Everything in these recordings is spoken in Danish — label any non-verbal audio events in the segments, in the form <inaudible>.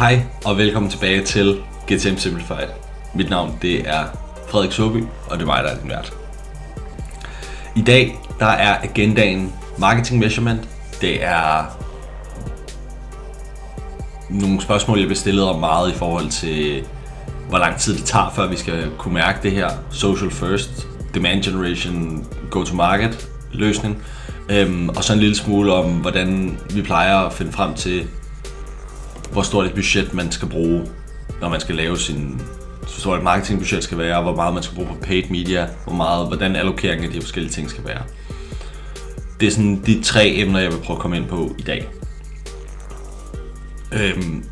Hej og velkommen tilbage til GTM Simplified. Mit navn det er Frederik Soby, og det er mig, der er din vært. I dag der er agendaen Marketing Measurement. Det er nogle spørgsmål, jeg bliver stillet om meget i forhold til, hvor lang tid det tager, før vi skal kunne mærke det her Social First, Demand Generation, Go-to-Market løsning. Øhm, og så en lille smule om, hvordan vi plejer at finde frem til, hvor stort et budget man skal bruge, når man skal lave sin så stort et marketingbudget skal være, hvor meget man skal bruge på paid media, hvor meget, hvordan allokeringen af de forskellige ting skal være. Det er sådan de tre emner, jeg vil prøve at komme ind på i dag. Øhm.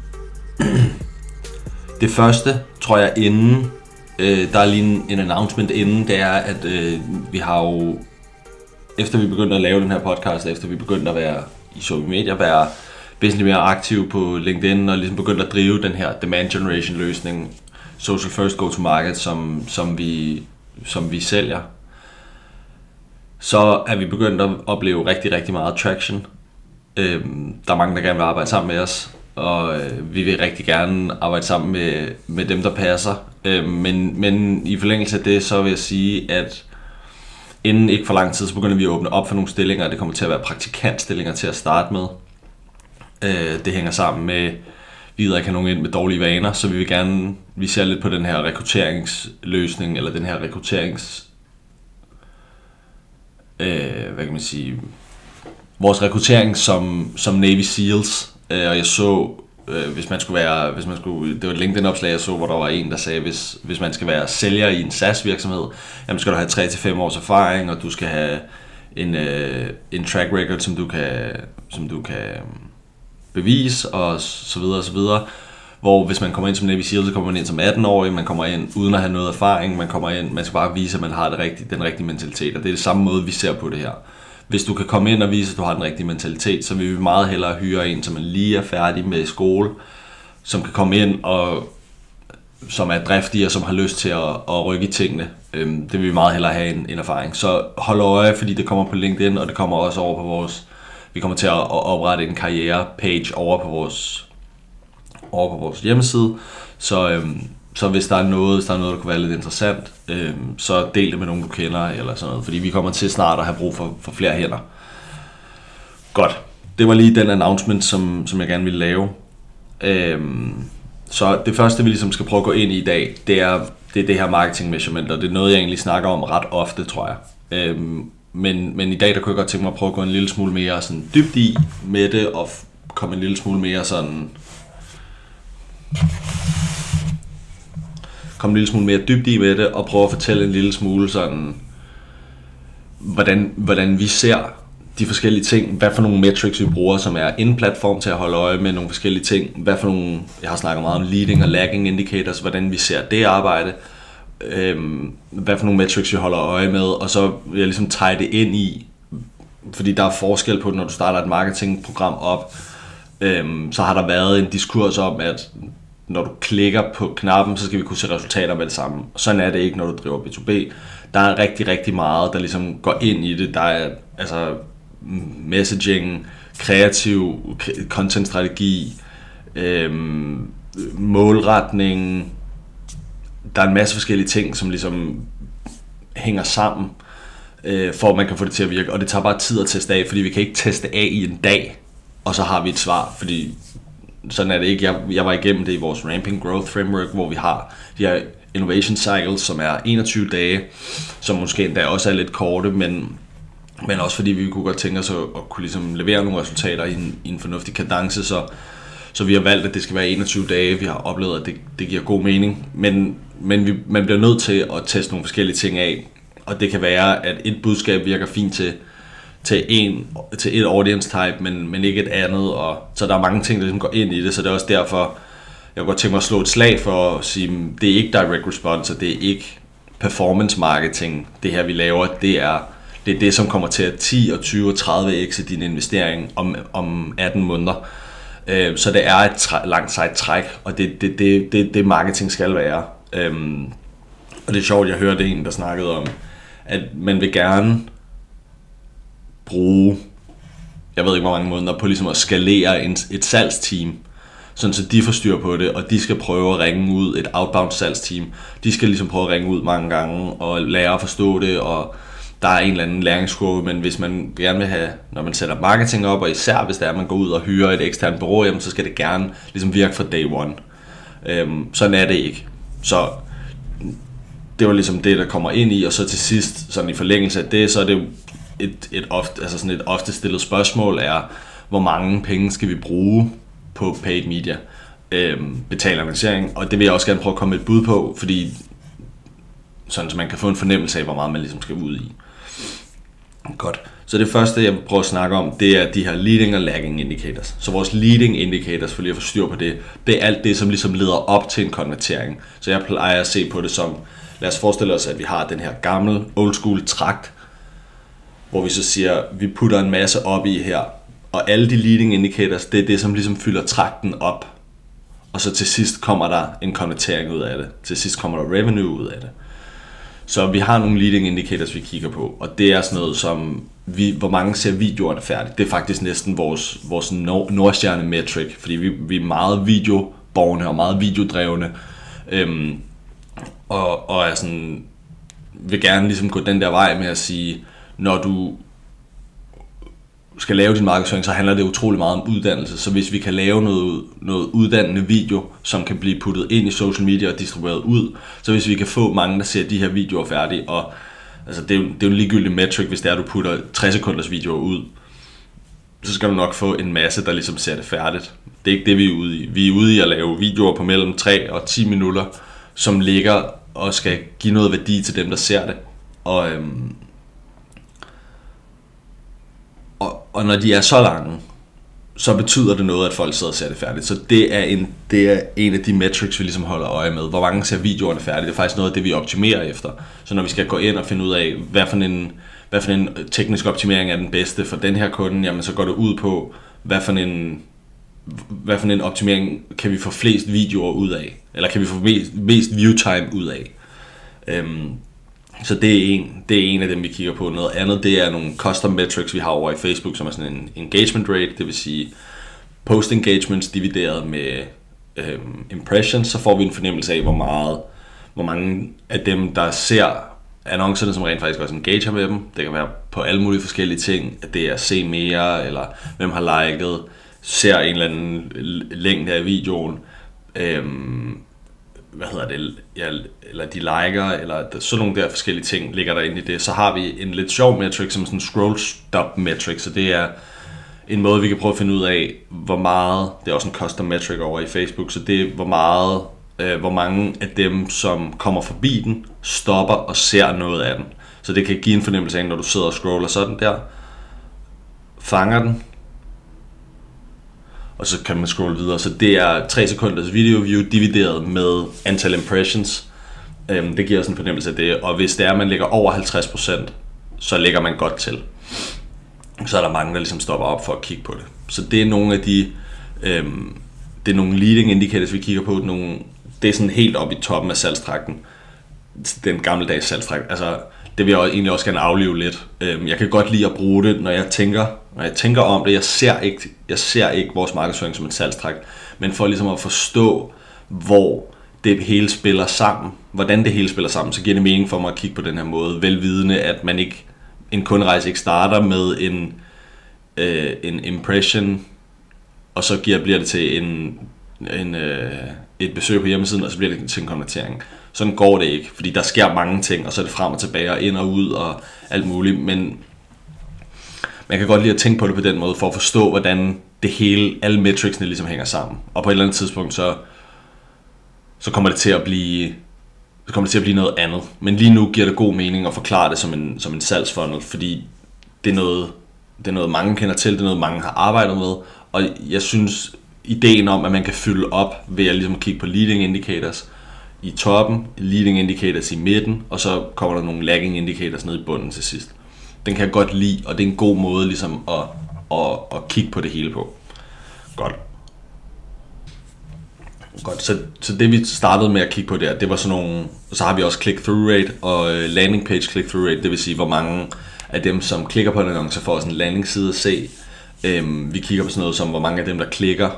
<clears throat> Det første, tror jeg, inden, øh, der er lige en, en announcement inden, det er, at øh, vi har jo, efter vi begyndte at lave den her podcast, efter vi begyndte at være i social media, være væsentligt mere aktiv på LinkedIn og ligesom begyndt at drive den her demand generation løsning, social first go to market, som, som, vi, som vi sælger, så er vi begyndt at opleve rigtig, rigtig meget traction. Øhm, der er mange, der gerne vil arbejde sammen med os, og øh, vi vil rigtig gerne arbejde sammen med, med dem, der passer. Øhm, men, men i forlængelse af det, så vil jeg sige, at inden ikke for lang tid, så begynder vi at åbne op for nogle stillinger. Det kommer til at være praktikantstillinger til at starte med. Øh, det hænger sammen med, vi gider ikke have nogen ind med dårlige vaner, så vi vil gerne, vi ser lidt på den her rekrutteringsløsning, eller den her rekrutterings, øh, hvad kan man sige, vores rekruttering som, som Navy Seals, øh, og jeg så, øh, hvis man skulle være, hvis man skulle, det var et LinkedIn-opslag, jeg så, hvor der var en, der sagde, hvis, hvis man skal være sælger i en SaaS-virksomhed, jamen skal du have 3-5 års erfaring, og du skal have en, øh, en track record, som du kan, som du kan bevis og så videre og så videre. Hvor hvis man kommer ind som Navy SEAL, så kommer man ind som 18-årig, man kommer ind uden at have noget erfaring, man kommer ind, man skal bare vise, at man har det rigtige, den rigtige mentalitet, og det er det samme måde, vi ser på det her. Hvis du kan komme ind og vise, at du har den rigtige mentalitet, så vil vi meget hellere hyre en, som man lige er færdig med skole, som kan komme ind og som er driftig og som har lyst til at, at rykke i tingene. Øhm, det vil vi meget hellere have en, en erfaring. Så hold øje, fordi det kommer på LinkedIn, og det kommer også over på vores vi kommer til at oprette en karriere-page over på vores, over på vores hjemmeside. Så, øhm, så hvis der er noget, hvis der er noget, der kunne være lidt interessant, øhm, så del det med nogen, du kender, eller sådan noget. Fordi vi kommer til snart at have brug for, for flere hænder. Godt. Det var lige den announcement, som, som jeg gerne ville lave. Øhm, så det første, vi ligesom skal prøve at gå ind i i dag, det er det, er det her marketing measurement, og det er noget, jeg egentlig snakker om ret ofte, tror jeg. Øhm, men, men i dag der kunne jeg godt tænke mig at prøve at gå en lille smule mere sådan dybt i med det, og komme en lille smule mere sådan... Komme en lille smule mere dybt i med det, og prøve at fortælle en lille smule sådan, hvordan, hvordan vi ser de forskellige ting, hvad for nogle metrics vi bruger, som er en platform til at holde øje med nogle forskellige ting, hvad for nogle, jeg har snakket meget om leading og lagging indicators, hvordan vi ser det arbejde, øhm, hvad for nogle metrics jeg holder øje med, og så vil jeg ligesom tage det ind i, fordi der er forskel på når du starter et marketingprogram op, øhm, så har der været en diskurs om, at når du klikker på knappen, så skal vi kunne se resultater med det samme. Sådan er det ikke, når du driver B2B. Der er rigtig, rigtig meget, der ligesom går ind i det. Der er altså messaging, kreativ content-strategi, øhm, målretning, der er en masse forskellige ting, som ligesom hænger sammen, øh, for at man kan få det til at virke. Og det tager bare tid at teste af, fordi vi kan ikke teste af i en dag, og så har vi et svar, fordi sådan er det ikke. Jeg, jeg var igennem det i vores Ramping Growth Framework, hvor vi har de her innovation cycles, som er 21 dage, som måske endda også er lidt korte, men, men også fordi vi kunne godt tænke os at, at kunne ligesom levere nogle resultater i en, i en fornuftig kadence, så, så vi har valgt, at det skal være 21 dage. Vi har oplevet, at det, det giver god mening, men men vi, man bliver nødt til at teste nogle forskellige ting af. Og det kan være, at et budskab virker fint til, til, en, til et audience type, men, men ikke et andet. Og, så der er mange ting, der ligesom går ind i det, så det er også derfor, jeg kunne godt tænke mig at slå et slag for at sige, mm, det er ikke direct response, og det er ikke performance marketing, det her vi laver, det er det, er det som kommer til at 10 og 20 og 30 x din investering om, om 18 måneder. Øh, så det er et træ, langt sejt træk, og det, det, det, det, det marketing skal være. Øhm, og det er sjovt, jeg hørte en, der snakkede om, at man vil gerne bruge, jeg ved ikke hvor mange måneder, på ligesom at skalere en, et salgsteam. sådan så de får styr på det, og de skal prøve at ringe ud et outbound salgsteam. De skal ligesom prøve at ringe ud mange gange og lære at forstå det, og der er en eller anden læringskurve, men hvis man gerne vil have, når man sætter marketing op, og især hvis det er, at man går ud og hyrer et eksternt bureau, jamen, så skal det gerne ligesom virke fra day one. Øhm, sådan er det ikke. Så det var ligesom det, der kommer ind i, og så til sidst, sådan i forlængelse af det, så er det et, et, ofte, altså sådan et ofte stillet spørgsmål er, hvor mange penge skal vi bruge på paid media, øhm, betalt annoncering, og det vil jeg også gerne prøve at komme et bud på, fordi sådan så man kan få en fornemmelse af, hvor meget man ligesom skal ud i. Godt. Så det første, jeg vil prøve at snakke om, det er de her leading og lagging indicators. Så vores leading indicators, for lige at få styr på det, det er alt det, som ligesom leder op til en konvertering. Så jeg plejer at se på det som, lad os forestille os, at vi har den her gamle, old school trakt, hvor vi så siger, vi putter en masse op i her, og alle de leading indicators, det er det, som ligesom fylder trakten op. Og så til sidst kommer der en konvertering ud af det. Til sidst kommer der revenue ud af det. Så vi har nogle leading indicators, vi kigger på, og det er sådan noget som, vi, hvor mange ser videoerne færdigt. Det er faktisk næsten vores, vores nordstjerne metric, fordi vi, vi er meget videoborgende og meget videodrevne, øhm, og, og er sådan, vil gerne ligesom gå den der vej med at sige, når du skal lave din markedsføring, så handler det utrolig meget om uddannelse. Så hvis vi kan lave noget, noget uddannende video, som kan blive puttet ind i social media og distribueret ud, så hvis vi kan få mange, der ser de her videoer færdige, og altså det, er jo, det er jo en ligegyldig metric, hvis det er, at du putter 60 sekunders videoer ud, så skal du nok få en masse, der ligesom ser det færdigt. Det er ikke det, vi er ude i. Vi er ude i at lave videoer på mellem 3 og 10 minutter, som ligger og skal give noget værdi til dem, der ser det. Og, øhm, og, og når de er så lange, så betyder det noget, at folk sidder og ser det færdigt. Så det er en, det er en af de metrics, vi ligesom holder øje med. Hvor mange ser videoerne færdigt. Det er faktisk noget af det, vi optimerer efter. Så når vi skal gå ind og finde ud af, hvad for en, hvad for en teknisk optimering er den bedste for den her kunde, jamen så går det ud på, hvad for en, hvad for en optimering kan vi få flest videoer ud af. Eller kan vi få mest, mest view time ud af. Øhm, så det er, en, det er en af dem, vi kigger på. Noget andet, det er nogle custom metrics, vi har over i Facebook, som er sådan en engagement rate, det vil sige post engagements divideret med øhm, impressions, så får vi en fornemmelse af, hvor meget, hvor mange af dem, der ser annoncerne, som rent faktisk også engager med dem. Det kan være på alle mulige forskellige ting, at det er se mere, eller hvem har liket, ser en eller anden længde af videoen, øhm, hvad hedder det, ja, eller de liker, eller sådan nogle der forskellige ting ligger der ind i det. Så har vi en lidt sjov metric, som sådan en scroll stop metric, så det er en måde, vi kan prøve at finde ud af, hvor meget, det er også en custom metric over i Facebook, så det er, hvor meget, øh, hvor mange af dem, som kommer forbi den, stopper og ser noget af den. Så det kan give en fornemmelse af, når du sidder og scroller sådan der, fanger den, og så kan man scrolle videre. Så det er 3 sekunders video view divideret med antal impressions. Øhm, det giver sådan en fornemmelse af det. Og hvis det er, at man ligger over 50%, så ligger man godt til. Så er der mange, der ligesom stopper op for at kigge på det. Så det er nogle af de... Øhm, det er nogle leading indicators, vi kigger på. Nogle, det er sådan helt op i toppen af salgstrakten. Den gammeldags salgstrakt. Altså, det vil jeg egentlig også gerne aflive lidt. Øhm, jeg kan godt lide at bruge det, når jeg tænker, når jeg tænker om det. Jeg ser ikke, jeg ser ikke vores markedsføring som en salgstræk, men for ligesom at forstå, hvor det hele spiller sammen, hvordan det hele spiller sammen, så giver det mening for mig at kigge på den her måde, velvidende, at man ikke, en kunderejse ikke starter med en, øh, en impression, og så giver, bliver det til en, en, øh, et besøg på hjemmesiden, og så bliver det til en konvertering. Sådan går det ikke, fordi der sker mange ting, og så er det frem og tilbage, og ind og ud, og alt muligt, men man kan godt lide at tænke på det på den måde, for at forstå, hvordan det hele, alle metricsene ligesom hænger sammen. Og på et eller andet tidspunkt, så, så kommer det til at blive så kommer det til at blive noget andet. Men lige nu giver det god mening at forklare det som en, som en salgsfunnel, fordi det er, noget, det er noget, mange kender til, det er noget, mange har arbejdet med, og jeg synes, ideen om, at man kan fylde op ved at ligesom kigge på leading indicators i toppen, leading indicators i midten, og så kommer der nogle lagging indicators ned i bunden til sidst. Den kan jeg godt lide, og det er en god måde ligesom at, at, at kigge på det hele på. Godt. Godt, så, så det vi startede med at kigge på der, det var sådan nogle, så har vi også click-through rate og øh, landing page click-through rate, det vil sige, hvor mange af dem, som klikker på en annonce, får sådan en landingsside at se. Øhm, vi kigger på sådan noget som, hvor mange af dem, der klikker,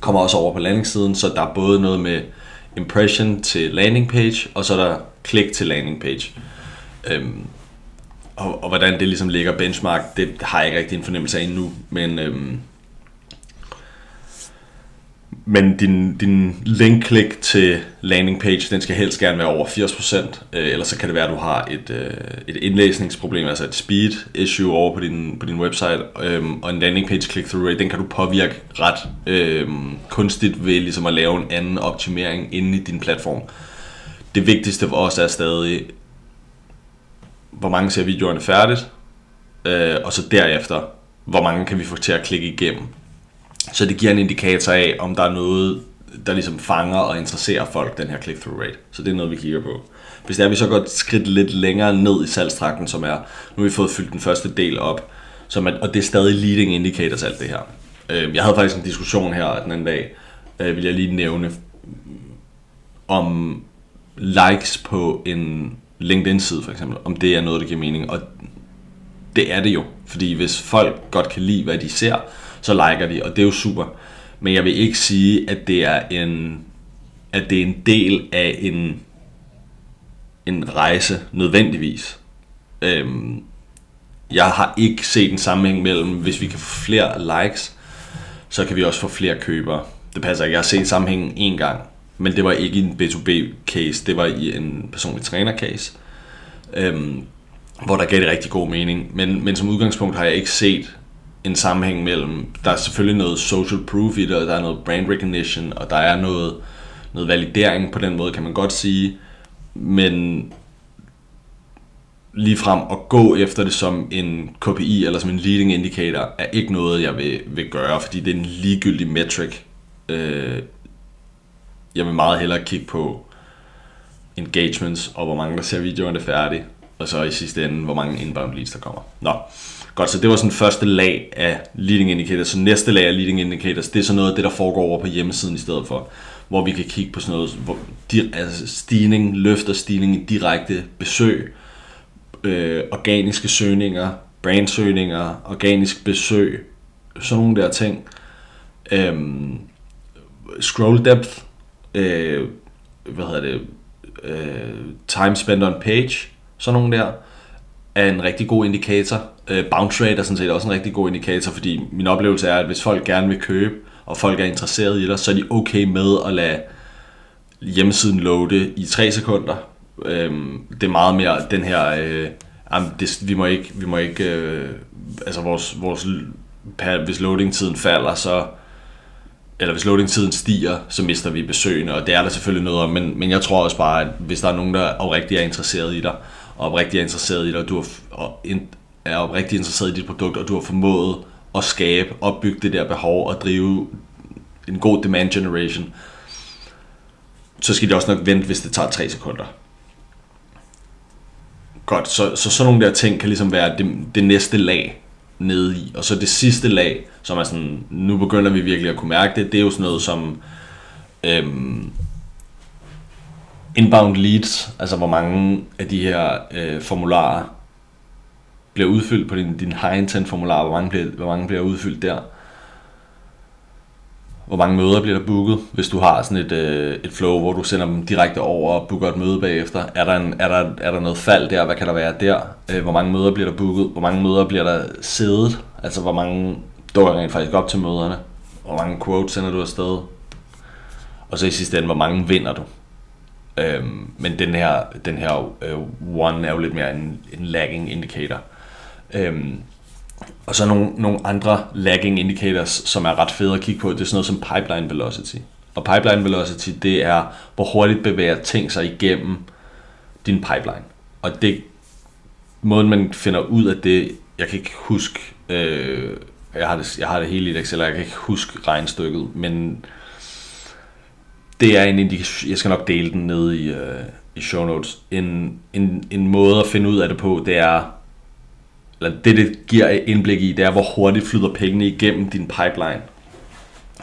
kommer også over på landingssiden, så der er både noget med impression til landing page, og så er der klik til landing page. Øhm, og, og hvordan det ligesom ligger benchmark, det har jeg ikke rigtig en fornemmelse af endnu, men øhm, men din, din link-klik til landing page, den skal helst gerne være over 80%, øh, ellers så kan det være, at du har et, øh, et indlæsningsproblem, altså et speed issue over på din, på din website, øh, og en landing page click-through rate, den kan du påvirke ret øh, kunstigt ved ligesom at lave en anden optimering inde i din platform. Det vigtigste for os er stadig, hvor mange ser videoerne færdigt, øh, og så derefter, hvor mange kan vi få til at klikke igennem. Så det giver en indikator af, om der er noget, der ligesom fanger og interesserer folk, den her click-through rate. Så det er noget, vi kigger på. Hvis det er, vi så går skridt lidt længere ned i salgstrakten, som er, nu har vi fået fyldt den første del op, som er, og det er stadig leading indicators alt det her. Øhm, jeg havde faktisk en diskussion her den anden dag, øh, vil jeg lige nævne, om likes på en LinkedIn-side for eksempel, om det er noget, der giver mening. Og det er det jo, fordi hvis folk godt kan lide, hvad de ser, så liker de, og det er jo super. Men jeg vil ikke sige, at det er en, at det er en del af en, en rejse nødvendigvis. Øhm, jeg har ikke set en sammenhæng mellem, hvis vi kan få flere likes, så kan vi også få flere købere. Det passer ikke. Jeg har set sammenhængen en gang, men det var ikke i en B2B-case, det var i en personlig træner-case, øhm, hvor der gav det rigtig god mening. Men, men som udgangspunkt har jeg ikke set en sammenhæng mellem, der er selvfølgelig noget social proof i det, og der er noget brand recognition, og der er noget, noget validering på den måde, kan man godt sige, men lige frem at gå efter det som en KPI eller som en leading indicator, er ikke noget, jeg vil, vil gøre, fordi det er en ligegyldig metric. Øh, jeg vil meget hellere kigge på engagements, og hvor mange der ser videoerne færdige, og så i sidste ende, hvor mange inbound leads der kommer. Nå, Godt, så det var sådan første lag af leading indicators. Så næste lag af leading indicators, det er så noget af det, der foregår over på hjemmesiden i stedet for. Hvor vi kan kigge på sådan noget, hvor, altså stigning, løfter stigning i direkte besøg, øh, organiske søgninger, brandsøgninger, organisk besøg, sådan nogle der ting. Øhm, scroll depth, øh, hvad hedder det, øh, time spent on page, sådan nogle der, er en rigtig god indikator. Øh, Bounce rate er sådan set også en rigtig god indikator, fordi min oplevelse er, at hvis folk gerne vil købe, og folk er interesseret i dig, så er de okay med at lade hjemmesiden loade i 3 sekunder. Øh, det er meget mere den her, øh, det, vi må ikke, vi må ikke øh, altså vores, vores hvis loading-tiden falder, så eller hvis loading-tiden stiger, så mister vi besøgende, og det er der selvfølgelig noget om, men, men jeg tror også bare, at hvis der er nogen, der oprigtigt er interesseret i dig, og oprigtigt er interesseret i dig, og du og er oprigtigt interesseret i dit produkt, og du har formået at skabe, opbygge det der behov og drive en god demand generation, så skal de også nok vente, hvis det tager 3 sekunder. Godt, så, så sådan nogle der ting kan ligesom være det, det næste lag nede i. Og så det sidste lag, som er sådan, nu begynder vi virkelig at kunne mærke det, det er jo sådan noget som øhm, inbound leads, altså hvor mange af de her øh, formularer bliver udfyldt på din, din high intent formular, hvor mange, bliver, hvor mange bliver udfyldt der. Hvor mange møder bliver der booket, hvis du har sådan et, øh, et flow, hvor du sender dem direkte over og booker et møde bagefter. Er der, en, er, der, er der noget fald der? Hvad kan der være der? Øh, hvor mange møder bliver der booket? Hvor mange møder bliver der siddet? Altså hvor mange dukker rent faktisk op til møderne? Hvor mange quotes sender du afsted? Og så i sidste ende, hvor mange vinder du? Øhm, men den her, den her øh, one er jo lidt mere en, en lagging indicator. Øhm, og så nogle, nogle andre lagging indicators, som er ret fede at kigge på, det er sådan noget som pipeline velocity. Og pipeline velocity, det er, hvor hurtigt bevæger ting sig igennem din pipeline. Og det, måden man finder ud af det, jeg kan ikke huske, øh, jeg, har det, jeg har det hele i et Excel, jeg kan ikke huske regnstykket, men det er en indikation, jeg skal nok dele den ned i, øh, i show notes. En, en, en måde at finde ud af det på, det er, eller det det giver indblik i, det er, hvor hurtigt flyder pengene igennem din pipeline.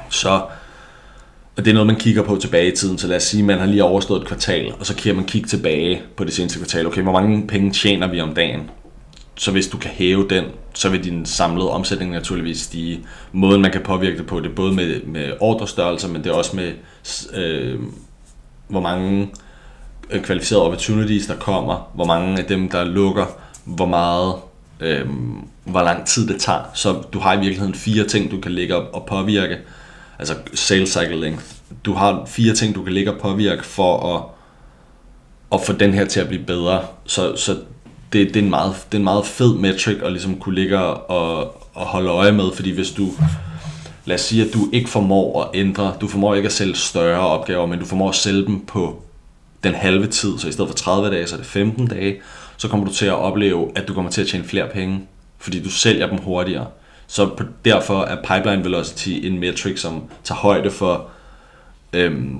Så, og det er noget, man kigger på tilbage i tiden. Så lad os sige, at man har lige overstået et kvartal, og så kan man kigge tilbage på det seneste kvartal. Okay, hvor mange penge tjener vi om dagen? Så hvis du kan hæve den, så vil din samlede omsætning naturligvis stige. Måden man kan påvirke det på, det er både med, med ordrestørrelser, men det er også med, øh, hvor mange øh, kvalificerede opportunities der kommer, hvor mange af dem der lukker, hvor meget, øh, hvor lang tid det tager. Så du har i virkeligheden fire ting, du kan lægge op og påvirke. Altså sales cycle length. Du har fire ting, du kan lægge og påvirke for at, at få den her til at blive bedre. Så, så det, det, er en meget, det er en meget fed metric at ligesom kunne ligge og, og holde øje med, fordi hvis du, lad os sige, at du ikke formår at ændre, du formår ikke at sælge større opgaver, men du formår at sælge dem på den halve tid, så i stedet for 30 dage, så er det 15 dage, så kommer du til at opleve, at du kommer til at tjene flere penge, fordi du sælger dem hurtigere. Så på, derfor er pipeline velocity en metric, som tager højde for øhm,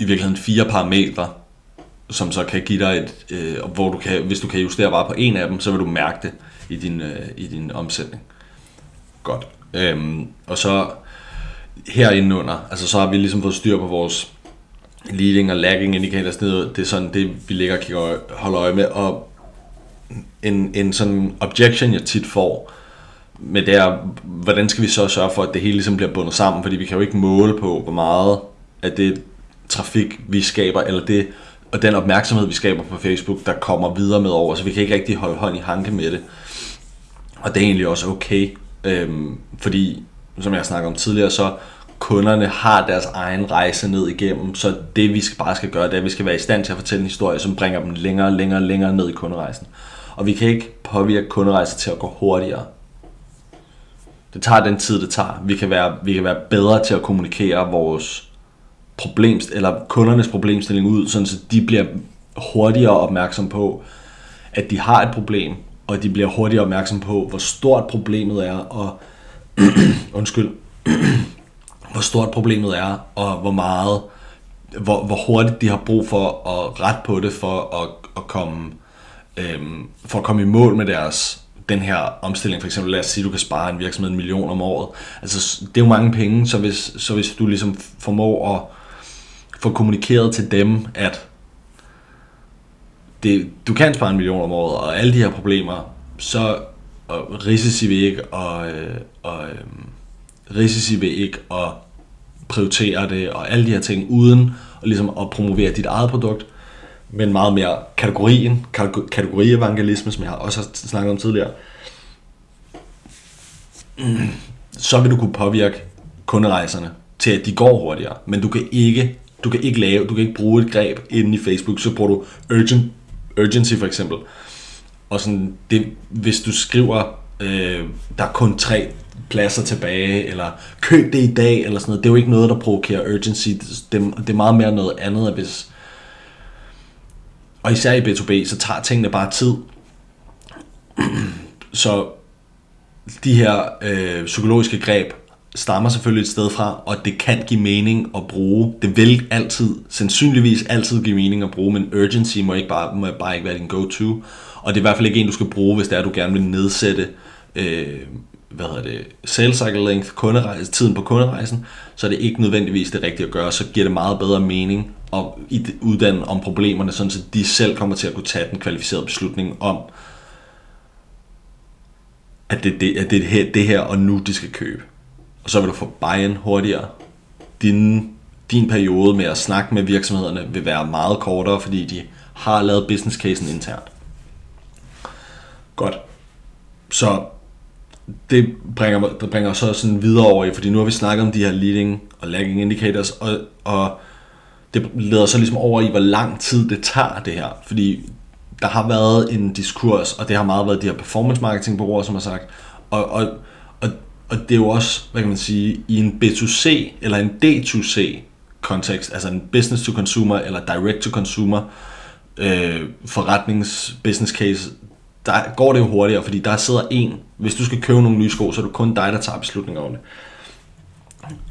i virkeligheden fire parametre, som så kan give dig et, øh, hvor du kan, hvis du kan justere bare på en af dem, så vil du mærke det i din, øh, i din omsætning. Godt. Øhm, og så herinde under, altså så har vi ligesom fået styr på vores leading og lagging indicators, det er sådan det, vi ligger og kigger, holder øje med, og en, en sådan objection, jeg tit får, med det er, hvordan skal vi så sørge for, at det hele ligesom bliver bundet sammen, fordi vi kan jo ikke måle på, hvor meget af det trafik, vi skaber, eller det og den opmærksomhed, vi skaber på Facebook, der kommer videre med over, så vi kan ikke rigtig holde hånd i hanke med det. Og det er egentlig også okay, øhm, fordi, som jeg snakkede om tidligere, så kunderne har deres egen rejse ned igennem, så det vi skal bare skal gøre, det er, at vi skal være i stand til at fortælle en historie, som bringer dem længere, længere, længere ned i kunderejsen. Og vi kan ikke påvirke kunderejsen til at gå hurtigere. Det tager den tid, det tager. Vi kan være, vi kan være bedre til at kommunikere vores problemst, eller kundernes problemstilling ud, sådan så de bliver hurtigere opmærksom på, at de har et problem, og de bliver hurtigere opmærksom på, hvor stort problemet er, og <clears throat> undskyld, hvor stort problemet er, og hvor meget, hvor, hvor hurtigt de har brug for at rette på det, for at, at komme, øhm, for at komme i mål med deres den her omstilling, for eksempel lad os sige, at du kan spare en virksomhed en million om året. Altså, det er jo mange penge, så hvis, så hvis du ligesom formår at få kommunikeret til dem, at det, du kan spare en million om året, og alle de her problemer, så og risici vi ikke øh, og, og risici ved ikke at prioritere det og alle de her ting uden at, ligesom at promovere dit eget produkt, men meget mere kategorien, kategorievangelisme, som jeg også har snakket om tidligere, så vil du kunne påvirke kunderejserne til, at de går hurtigere. Men du kan ikke du kan ikke lave, du kan ikke bruge et greb inde i Facebook, så bruger du urgent, urgency for eksempel. Og sådan, det, hvis du skriver, øh, der er kun tre pladser tilbage, eller køb det i dag, eller sådan noget, det er jo ikke noget, der provokerer urgency. Det, det er meget mere noget andet, at hvis... Og især i B2B, så tager tingene bare tid. <clears throat> så de her øh, psykologiske greb stammer selvfølgelig et sted fra, og det kan give mening at bruge. Det vil altid, sandsynligvis altid give mening at bruge, men urgency må, ikke bare, må bare ikke være din go-to. Og det er i hvert fald ikke en, du skal bruge, hvis det er, du gerne vil nedsætte øh, hvad hedder det, sales cycle length, kunderejse, tiden på kunderejsen, så er det ikke nødvendigvis det rigtige at gøre. Så giver det meget bedre mening at uddanne om problemerne, sådan så de selv kommer til at kunne tage den kvalificerede beslutning om, at det, det, at det er det her og nu, de skal købe og så vil du få buy-in hurtigere. Din, din periode med at snakke med virksomhederne vil være meget kortere, fordi de har lavet business casen internt. Godt. Så det bringer, det bringer så sådan videre over i, fordi nu har vi snakket om de her leading og lagging indicators, og, og det leder så ligesom over i, hvor lang tid det tager det her. Fordi der har været en diskurs, og det har meget været de her performance marketing bureauer, som har sagt, og, og og det er jo også, hvad kan man sige, i en B2C eller en D2C kontekst, altså en business to consumer eller direct to consumer øh, forretnings business case, der går det jo hurtigere, fordi der sidder en, hvis du skal købe nogle nye sko, så er det kun dig, der tager beslutninger om det.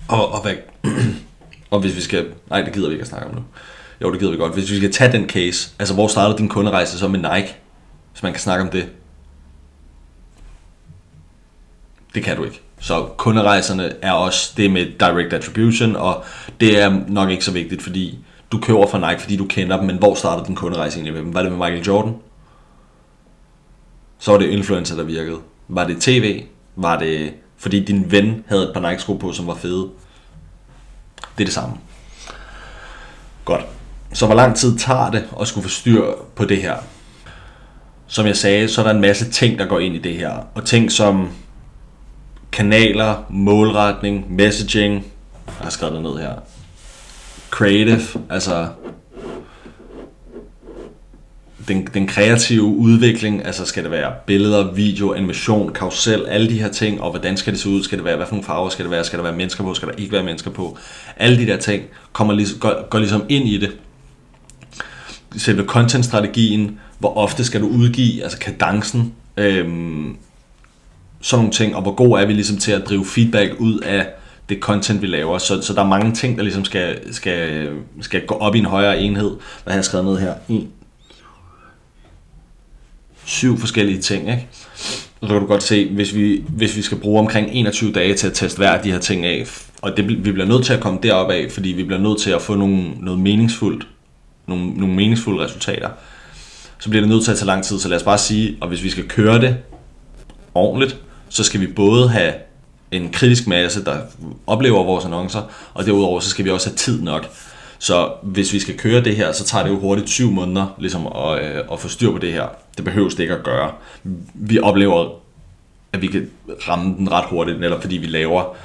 Og, og, hvad, <clears throat> og hvis vi skal, nej det gider vi ikke at snakke om nu. Jo, det gider vi godt. Hvis vi skal tage den case, altså hvor startede din kunderejse så med Nike, hvis man kan snakke om det. Det kan du ikke. Så kunderejserne er også det med direct attribution, og det er nok ikke så vigtigt, fordi du køber fra Nike, fordi du kender dem, men hvor startede din kunderejse egentlig med dem? Var det med Michael Jordan? Så var det influencer, der virkede. Var det tv? Var det fordi din ven havde et par Nike-sko på, som var fede? Det er det samme. Godt. Så hvor lang tid tager det at skulle få styr på det her? Som jeg sagde, så er der en masse ting, der går ind i det her. Og ting som kanaler, målretning, messaging. Jeg har skrevet det ned her. Creative, altså den, den kreative udvikling, altså skal det være billeder, video, animation, karusel, alle de her ting, og hvordan skal det se ud, skal det være, hvad for nogle farver skal det være, skal der være mennesker på, skal der ikke være mennesker på, alle de der ting kommer lig, går, går ligesom ind i det. Selve content-strategien, hvor ofte skal du udgive, altså kadencen, øhm, sådan nogle ting, og hvor god er vi ligesom til at drive feedback ud af det content, vi laver. Så, så der er mange ting, der ligesom skal, skal, skal gå op i en højere enhed. Hvad har jeg skrevet ned her? 1, syv forskellige ting, ikke? Og så kan du godt se, hvis vi, hvis vi skal bruge omkring 21 dage til at teste hver af de her ting af, og det, vi bliver nødt til at komme derop af, fordi vi bliver nødt til at få nogle, noget meningsfuldt, nogle, nogle meningsfulde resultater, så bliver det nødt til at tage lang tid. Så lad os bare sige, og hvis vi skal køre det ordentligt, så skal vi både have en kritisk masse, der oplever vores annoncer, og derudover så skal vi også have tid nok. Så hvis vi skal køre det her, så tager det jo hurtigt syv måneder ligesom at, øh, at få styr på det her. Det behøves det ikke at gøre. Vi oplever, at vi kan ramme den ret hurtigt, eller fordi vi laver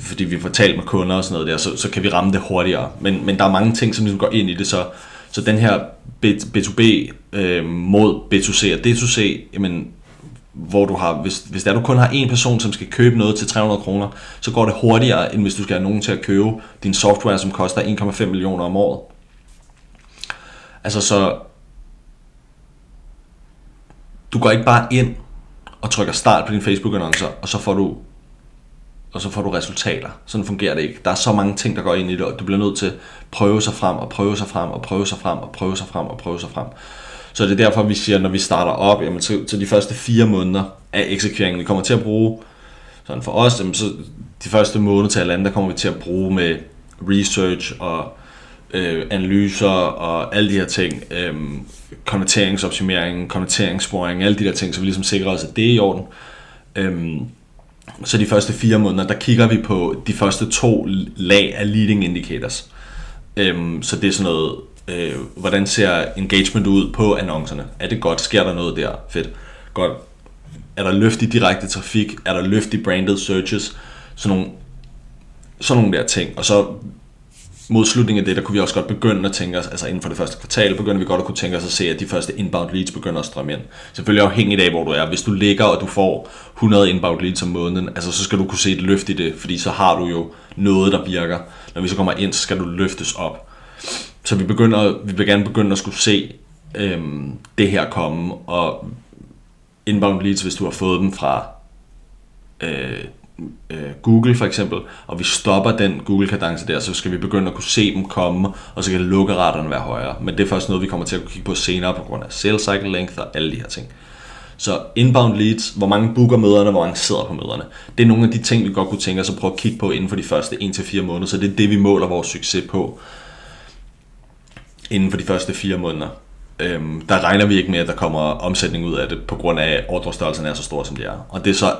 fordi vi får talt med kunder og sådan noget der, så, så kan vi ramme det hurtigere. Men, men der er mange ting, som ligesom går ind i det, så, så den her B2B øh, mod B2C og D2C, jamen, hvor du har, hvis, hvis der du kun har en person, som skal købe noget til 300 kroner, så går det hurtigere, end hvis du skal have nogen til at købe din software, som koster 1,5 millioner om året. Altså så, du går ikke bare ind og trykker start på din Facebook-annoncer, og så får du og så får du resultater. Sådan fungerer det ikke. Der er så mange ting, der går ind i det, og du bliver nødt til at prøve sig frem, og prøve sig frem, og prøve sig frem, og prøve sig frem, og prøve sig frem. Så det er derfor, vi siger, når vi starter op, jamen, så, så de første fire måneder af eksekveringen, vi kommer til at bruge, sådan for os, jamen, så de første måneder til alle der kommer vi til at bruge med research og øh, analyser og alle de her ting, øh, konverteringsoptimering, konverteringssporing, alle de der ting, så vi ligesom sikrer os, at det er i orden. Øh, så de første fire måneder, der kigger vi på de første to lag af leading indicators. Øhm, så det er sådan noget øh, hvordan ser engagement ud på annoncerne? Er det godt? Sker der noget der? Fedt. Godt. Er der løft i direkte trafik? Er der løft i branded searches? Sådan nogle, sådan nogle der ting. Og så mod slutningen af det, der kunne vi også godt begynde at tænke os, altså inden for det første kvartal, begynder vi godt at kunne tænke os at se, at de første inbound leads begynder at strømme ind. Selvfølgelig afhængigt af, hvor du er. Hvis du ligger, og du får 100 inbound leads om måneden, altså så skal du kunne se et løft i det, fordi så har du jo noget, der virker. Når vi så kommer ind, så skal du løftes op. Så vi, begynder, vi vil gerne begynde at skulle se øhm, det her komme, og inbound leads, hvis du har fået dem fra øh, øh, Google for eksempel, og vi stopper den Google-kadence der, så skal vi begynde at kunne se dem komme, og så kan lukkeraterne være højere. Men det er først noget, vi kommer til at kigge på senere på grund af sales cycle length og alle de her ting. Så inbound leads, hvor mange booker møderne, hvor mange sidder på møderne. Det er nogle af de ting, vi godt kunne tænke os at prøve at kigge på inden for de første 1-4 måneder, så det er det, vi måler vores succes på inden for de første fire måneder. Øhm, der regner vi ikke med, at der kommer omsætning ud af det, på grund af, at ordrestørrelsen er så stor, som det er. Og det er, så,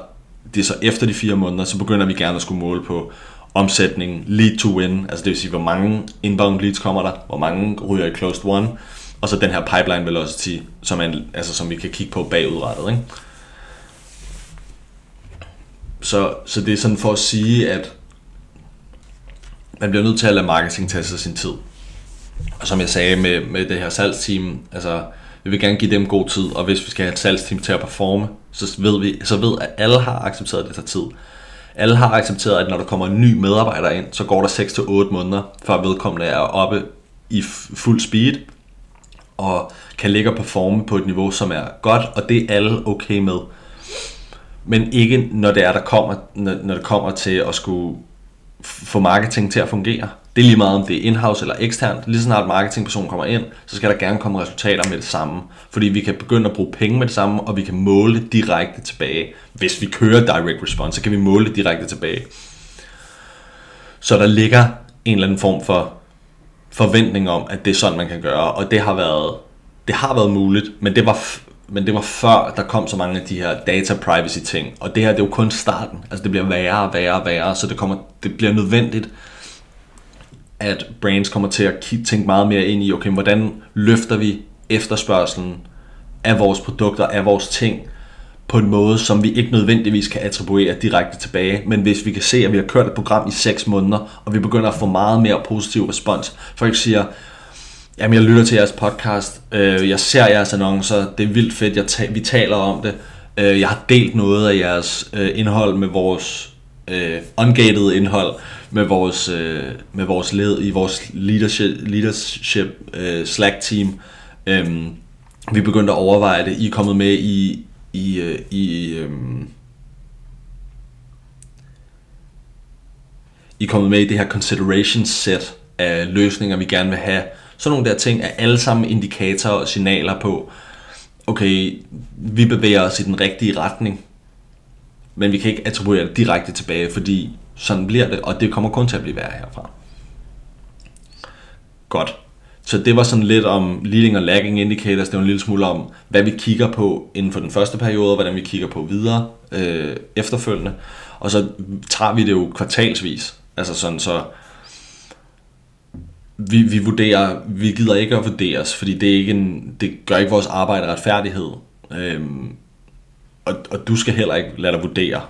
det er så efter de fire måneder, så begynder vi gerne at skulle måle på omsætning, lead to win, altså det vil sige, hvor mange inbound leads kommer der, hvor mange ryger i closed one, og så den her pipeline velocity, som, er, altså, som vi kan kigge på bagudrettet. Ikke? Så, så det er sådan for at sige, at man bliver nødt til at lade marketing tage sig sin tid. Og som jeg sagde med, med det her salgsteam, altså vi vil gerne give dem god tid, og hvis vi skal have et salgsteam til at performe, så ved vi, så ved at alle har accepteret, at det tager tid. Alle har accepteret, at når der kommer en ny medarbejder ind, så går der 6-8 måneder, før vedkommende er oppe i fuld speed, og kan ligge og performe på et niveau, som er godt, og det er alle okay med. Men ikke når det er, der kommer, når, når det kommer til at skulle få marketing til at fungere. Det er lige meget, om det er in-house eller eksternt. Lige så snart marketingpersonen kommer ind, så skal der gerne komme resultater med det samme. Fordi vi kan begynde at bruge penge med det samme, og vi kan måle det direkte tilbage. Hvis vi kører direct response, så kan vi måle det direkte tilbage. Så der ligger en eller anden form for forventning om, at det er sådan, man kan gøre. Og det har været, det har været muligt, men det var men det var før, der kom så mange af de her data privacy ting. Og det her, det er jo kun starten. Altså det bliver værre og værre og værre, så det, kommer, det bliver nødvendigt, at brands kommer til at tænke meget mere ind i, okay, hvordan løfter vi efterspørgselen af vores produkter, af vores ting, på en måde, som vi ikke nødvendigvis kan attribuere direkte tilbage. Men hvis vi kan se, at vi har kørt et program i 6 måneder, og vi begynder at få meget mere positiv respons. Folk siger, jamen jeg lytter til jeres podcast, øh, jeg ser jeres annoncer, det er vildt fedt, jeg ta- vi taler om det. Øh, jeg har delt noget af jeres øh, indhold med vores øh, ungated indhold, med vores, øh, med vores led i vores leadership, leadership øh, Slack team. Øhm, vi begyndte at overveje det. I er kommet med i i, øh, i øh, I er kommet med i det her consideration set af løsninger, vi gerne vil have. Sådan nogle der ting er alle sammen indikatorer og signaler på, okay, vi bevæger os i den rigtige retning, men vi kan ikke attribuere det direkte tilbage, fordi sådan bliver det, og det kommer kun til at blive værre herfra. Godt. Så det var sådan lidt om leading og lagging indicators, det var en lille smule om, hvad vi kigger på inden for den første periode, og hvordan vi kigger på videre øh, efterfølgende. Og så tager vi det jo kvartalsvis. Altså sådan så, vi, vi vurderer, vi gider ikke at vurderes, fordi det, er ikke en, det gør ikke vores arbejde retfærdighed. Øhm, og, og du skal heller ikke lade dig vurdere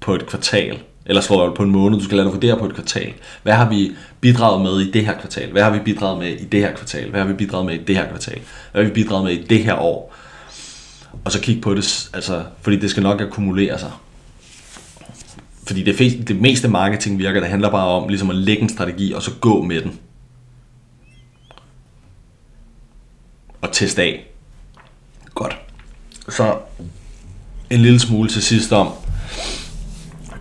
på et kvartal eller slår på en måned, du skal lade dig vurdere på et kvartal. Hvad har vi bidraget med i det her kvartal? Hvad har vi bidraget med i det her kvartal? Hvad har vi bidraget med i det her kvartal? Hvad har vi bidraget med i det her år? Og så kigge på det, altså, fordi det skal nok akkumulere sig. Fordi det, det meste marketing virker, det handler bare om ligesom at lægge en strategi, og så gå med den. Og teste af. Godt. Så en lille smule til sidst om,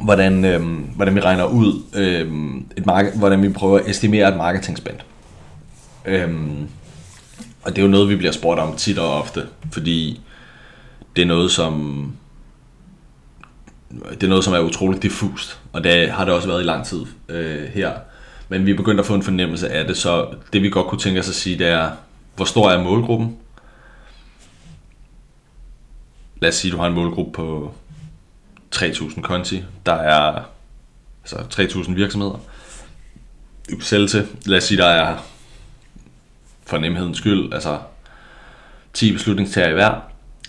hvordan, øh, hvordan vi regner ud, øh, et mark- hvordan vi prøver at estimere et marketingspend. Øh, og det er jo noget, vi bliver spurgt om tit og ofte, fordi det er noget, som det er noget, som er utroligt diffust, og det har det også været i lang tid øh, her. Men vi er begyndt at få en fornemmelse af det, så det vi godt kunne tænke os at sige, det er, hvor stor er målgruppen? Lad os sige, du har en målgruppe på 3.000 konti. Der er altså 3.000 virksomheder, du kan sælge til. Lad os sige, der er for nemhedens skyld, altså 10 beslutningstager i hver,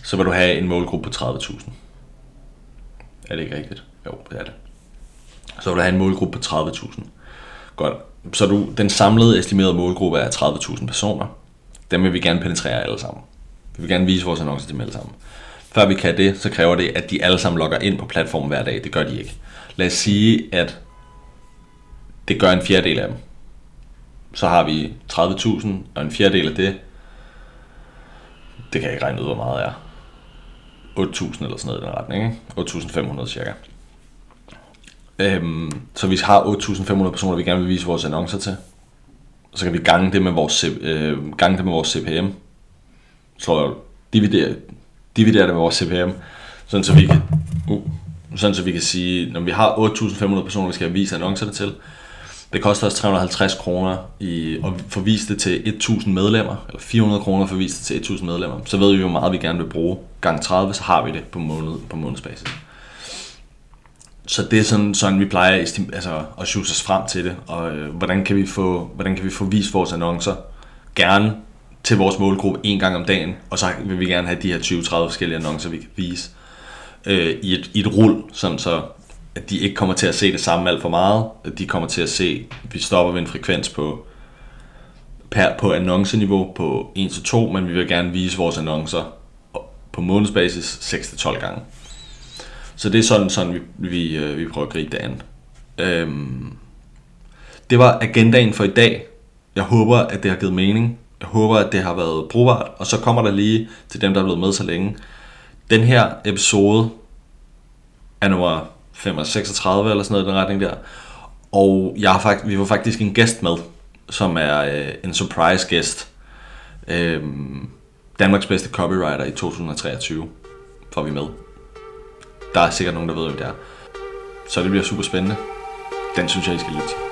så vil du have en målgruppe på 30.000. Er det ikke rigtigt? Jo, det er det. Så vil du have en målgruppe på 30.000. Godt. Så du, den samlede estimerede målgruppe er 30.000 personer. Dem vil vi gerne penetrere alle sammen. Vi vil gerne vise vores annoncer til dem alle sammen. Før vi kan det, så kræver det, at de alle sammen logger ind på platformen hver dag. Det gør de ikke. Lad os sige, at det gør en fjerdedel af dem. Så har vi 30.000, og en fjerdedel af det, det kan jeg ikke regne ud, hvor meget er. 8.000 eller sådan noget i den retning, ikke? 8.500 cirka. Øhm, så vi har 8.500 personer, vi gerne vil vise vores annoncer til. Så kan vi gange det med vores, øh, gange det med vores CPM. Så dividere, dividere det med vores CPM, sådan så vi kan, uh, sådan så vi kan sige, når vi har 8.500 personer, vi skal vise annoncerne til, det koster os 350 kroner i, at forvise det til 1.000 medlemmer, eller 400 kroner for at det til 1.000 medlemmer. Så ved vi, hvor meget vi gerne vil bruge. Gang 30, så har vi det på, måned, på månedsbasis. Så det er sådan, sådan vi plejer altså, at shoot os frem til det, og øh, hvordan, kan vi få, hvordan kan vi få vist vores annoncer, gerne til vores målgruppe en gang om dagen, og så vil vi gerne have de her 20-30 forskellige annoncer, vi kan vise øh, i, et, i et rull, sådan så at de ikke kommer til at se det samme alt for meget. At de kommer til at se, at vi stopper ved en frekvens på, per, på annonceniveau på 1-2, men vi vil gerne vise vores annoncer på månedsbasis 6-12 gange. Så det er sådan, sådan vi, vi, øh, vi prøver at gribe det an. Øhm, det var agendaen for i dag. Jeg håber, at det har givet mening. Jeg håber, at det har været brugbart. Og så kommer der lige til dem, der er blevet med så længe. Den her episode er nummer 36 eller sådan noget i den retning der. Og jeg har faktisk, vi var faktisk en gæst med, som er øh, en surprise gæst. Øh, Danmarks bedste copywriter i 2023 får vi med. Der er sikkert nogen, der ved, hvem det er. Så det bliver super spændende. Den synes jeg, I skal lytte til.